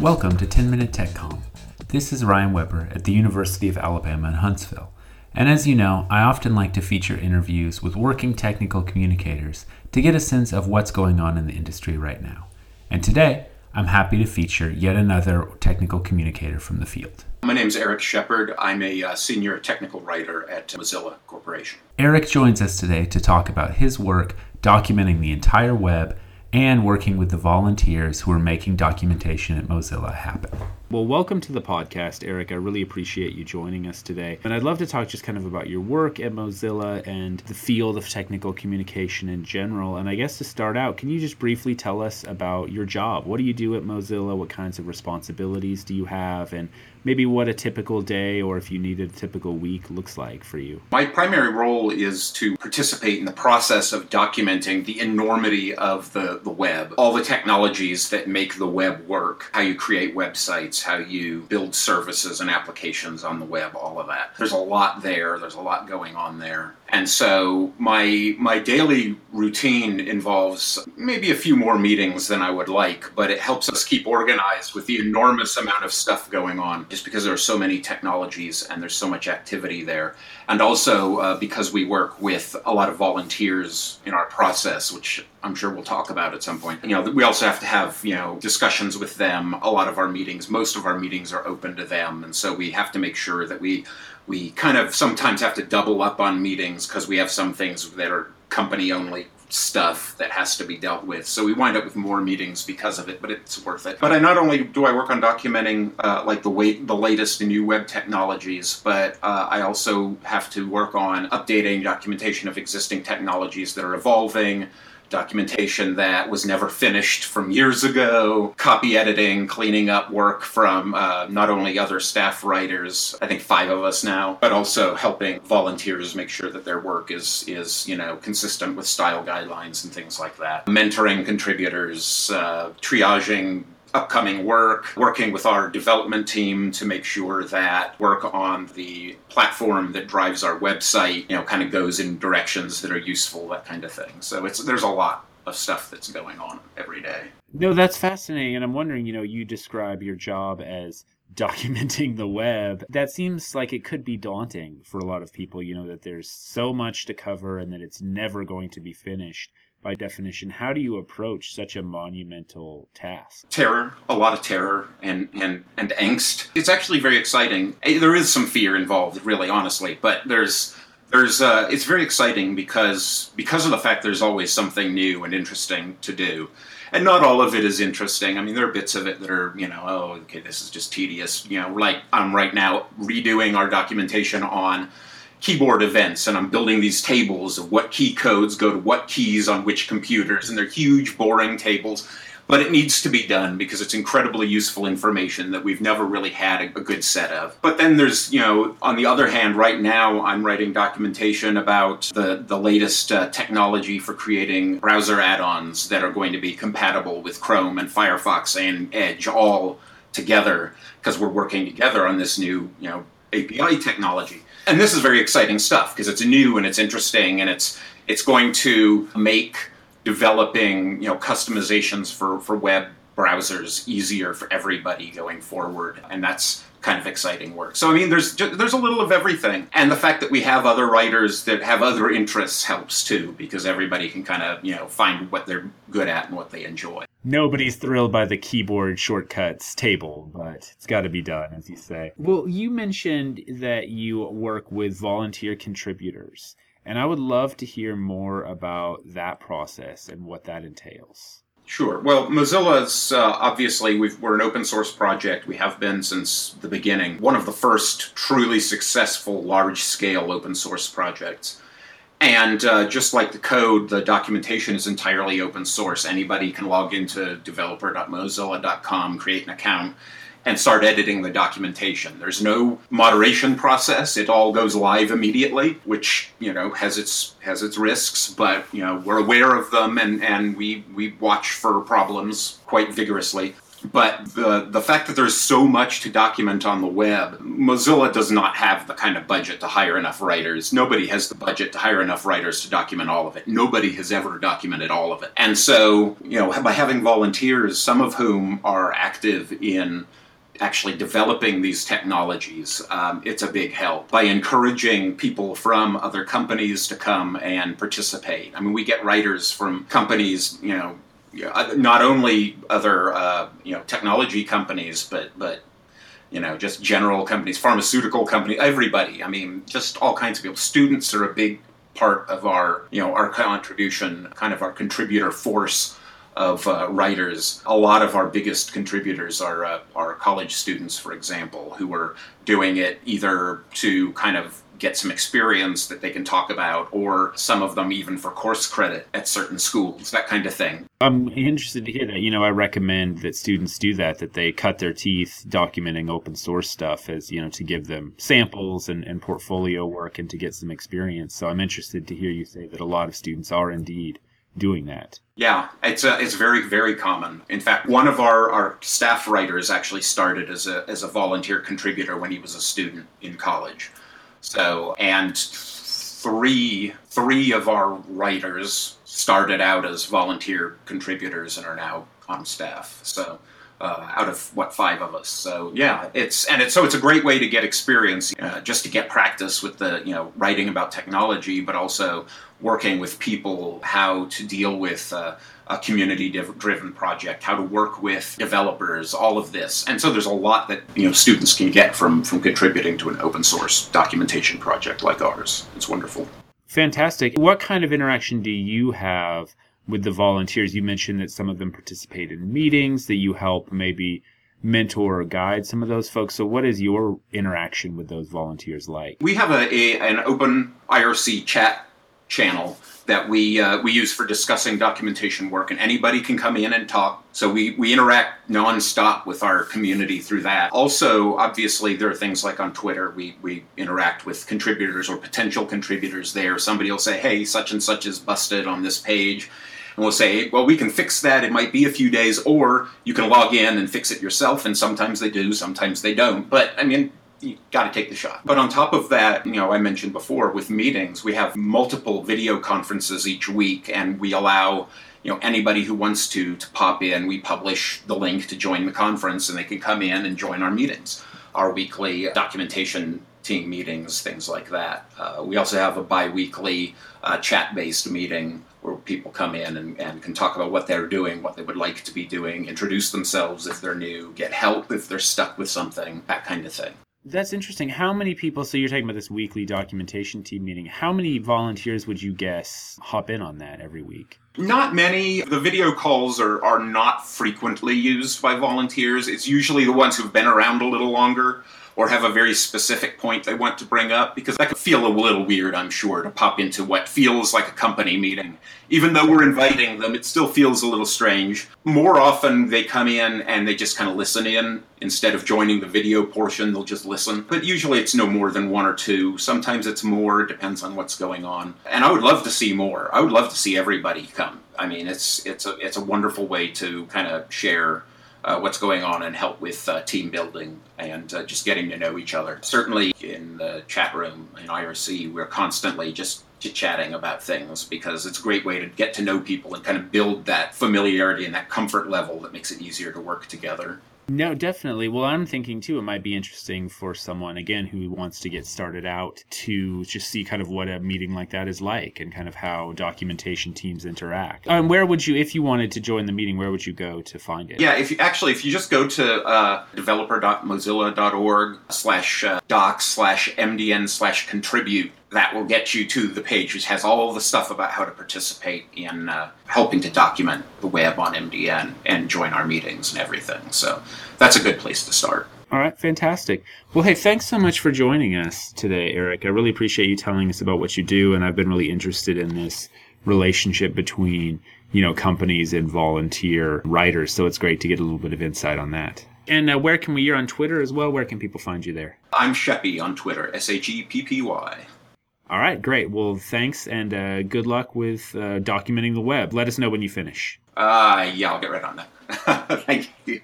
Welcome to 10 Minute TechCom. This is Ryan Weber at the University of Alabama in Huntsville. And as you know, I often like to feature interviews with working technical communicators to get a sense of what's going on in the industry right now. And today, I'm happy to feature yet another technical communicator from the field. My name is Eric Shepherd. I'm a uh, senior technical writer at Mozilla Corporation. Eric joins us today to talk about his work documenting the entire web and working with the volunteers who are making documentation at Mozilla happen. Well, welcome to the podcast, Eric. I really appreciate you joining us today. And I'd love to talk just kind of about your work at Mozilla and the field of technical communication in general. And I guess to start out, can you just briefly tell us about your job? What do you do at Mozilla? What kinds of responsibilities do you have? And maybe what a typical day or if you need a typical week looks like for you. My primary role is to participate in the process of documenting the enormity of the, the web, all the technologies that make the web work, how you create websites, how you build services and applications on the web, all of that. There's a lot there, there's a lot going on there. And so my my daily routine involves maybe a few more meetings than I would like, but it helps us keep organized with the enormous amount of stuff going on just because there are so many technologies and there's so much activity there. And also uh, because we work with a lot of volunteers in our process, which I'm sure we'll talk about at some point. You know, we also have to have, you know, discussions with them. A lot of our meetings, most of our meetings are open to them. And so we have to make sure that we we kind of sometimes have to double up on meetings because we have some things that are company only stuff that has to be dealt with. So we wind up with more meetings because of it, but it's worth it. But I not only do I work on documenting uh, like the way, the latest new web technologies, but uh, I also have to work on updating documentation of existing technologies that are evolving documentation that was never finished from years ago, copy editing, cleaning up work from uh, not only other staff writers, I think five of us now, but also helping volunteers make sure that their work is is you know consistent with style guidelines and things like that. Mentoring contributors, uh, triaging upcoming work, working with our development team to make sure that work on the platform that drives our website, you know, kind of goes in directions that are useful, that kind of thing. So it's there's a lot of stuff that's going on every day. No, that's fascinating. And I'm wondering, you know, you describe your job as documenting the web. That seems like it could be daunting for a lot of people, you know, that there's so much to cover and that it's never going to be finished by definition, how do you approach such a monumental task? Terror, a lot of terror and, and, and angst. It's actually very exciting. Eh, there is some fear involved, really, honestly, but there's there's uh, it's very exciting because because of the fact there's always something new and interesting to do and not all of it is interesting i mean there are bits of it that are you know oh okay this is just tedious you know like i'm right now redoing our documentation on keyboard events and I'm building these tables of what key codes go to what keys on which computers, and they're huge, boring tables. But it needs to be done because it's incredibly useful information that we've never really had a, a good set of. But then there's, you know, on the other hand, right now I'm writing documentation about the, the latest uh, technology for creating browser add ons that are going to be compatible with Chrome and Firefox and Edge all together because we're working together on this new, you know, API technology. And this is very exciting stuff because it's new and it's interesting and it's it's going to make developing you know customizations for for web browsers easier for everybody going forward. And that's kind of exciting work. So I mean, there's there's a little of everything, and the fact that we have other writers that have other interests helps too, because everybody can kind of you know find what they're good at and what they enjoy. Nobody's thrilled by the keyboard shortcuts table, but it's got to be done, as you say. Well, you mentioned that you work with volunteer contributors, and I would love to hear more about that process and what that entails. Sure. Well, Mozilla's uh, obviously we are an open source project. We have been since the beginning. One of the first truly successful large scale open source projects. And uh, just like the code, the documentation is entirely open source. Anybody can log into developer.mozilla.com, create an account, and start editing the documentation. There's no moderation process. It all goes live immediately, which, you know, has its has its risks, but you know, we're aware of them and, and we, we watch for problems quite vigorously. But the, the fact that there's so much to document on the web, Mozilla does not have the kind of budget to hire enough writers. Nobody has the budget to hire enough writers to document all of it. Nobody has ever documented all of it. And so, you know, by having volunteers, some of whom are active in actually developing these technologies, um, it's a big help by encouraging people from other companies to come and participate. I mean, we get writers from companies, you know, not only other uh, you know technology companies, but but you know just general companies, pharmaceutical companies, everybody. I mean, just all kinds of people. Students are a big part of our you know our contribution, kind of our contributor force of uh, writers. A lot of our biggest contributors are uh, are college students, for example, who are doing it either to kind of get some experience that they can talk about, or some of them even for course credit at certain schools, that kind of thing. I'm interested to hear that. You know, I recommend that students do that, that they cut their teeth documenting open source stuff as, you know, to give them samples and, and portfolio work and to get some experience. So I'm interested to hear you say that a lot of students are indeed doing that. Yeah, it's a, it's very very common. In fact, one of our, our staff writers actually started as a as a volunteer contributor when he was a student in college. So and three three of our writers started out as volunteer contributors and are now on staff. So uh, out of what five of us. So yeah, it's and it's so it's a great way to get experience, uh, just to get practice with the you know writing about technology, but also working with people how to deal with. Uh, a community driven project, how to work with developers, all of this. And so there's a lot that you know students can get from from contributing to an open source documentation project like ours. It's wonderful. Fantastic. What kind of interaction do you have with the volunteers? You mentioned that some of them participate in meetings, that you help maybe mentor or guide some of those folks. So, what is your interaction with those volunteers like? We have a, a an open IRC chat channel that we uh, we use for discussing documentation work, and anybody can come in and talk. So we we interact nonstop with our community through that. Also, obviously, there are things like on Twitter, we we interact with contributors or potential contributors there. Somebody will say, "Hey, such and such is busted on this page." And we'll say, well, we can fix that. It might be a few days, or you can log in and fix it yourself. And sometimes they do, sometimes they don't. But I mean, you got to take the shot. But on top of that, you know, I mentioned before with meetings, we have multiple video conferences each week, and we allow you know anybody who wants to to pop in. We publish the link to join the conference, and they can come in and join our meetings, our weekly documentation team meetings, things like that. Uh, we also have a biweekly uh, chat-based meeting people come in and, and can talk about what they're doing, what they would like to be doing, introduce themselves if they're new, get help if they're stuck with something, that kind of thing. That's interesting. How many people? So you're talking about this weekly documentation team meeting. How many volunteers would you guess hop in on that every week? Not many. The video calls are, are not frequently used by volunteers. It's usually the ones who've been around a little longer or have a very specific point they want to bring up because that could feel a little weird, I'm sure, to pop into what feels like a company meeting. Even though we're inviting them, it still feels a little strange. More often, they come in and they just kind of listen in instead of joining the video portion, they'll just listen. But usually it's no more than one or two. Sometimes it's more, depends on what's going on. And I would love to see more. I would love to see everybody come. I mean, it's it's a it's a wonderful way to kind of share uh, what's going on and help with uh, team building and uh, just getting to know each other. Certainly in the chat room in IRC, we're constantly just chatting about things because it's a great way to get to know people and kind of build that familiarity and that comfort level that makes it easier to work together. No, definitely. Well, I'm thinking too, it might be interesting for someone, again, who wants to get started out to just see kind of what a meeting like that is like and kind of how documentation teams interact. And um, where would you, if you wanted to join the meeting, where would you go to find it? Yeah, if you actually, if you just go to uh, developer.mozilla.org slash uh, docs slash mdn slash contribute, that will get you to the page which has all the stuff about how to participate in uh, helping to document the web on MDN and join our meetings and everything. So that's a good place to start. All right, fantastic. Well, hey, thanks so much for joining us today, Eric. I really appreciate you telling us about what you do, and I've been really interested in this relationship between you know companies and volunteer writers. So it's great to get a little bit of insight on that. And uh, where can we? You're on Twitter as well. Where can people find you there? I'm Sheppy on Twitter. S H E P P Y. All right, great. Well, thanks and uh, good luck with uh, documenting the web. Let us know when you finish. Uh, yeah, I'll get right on that. Thank you.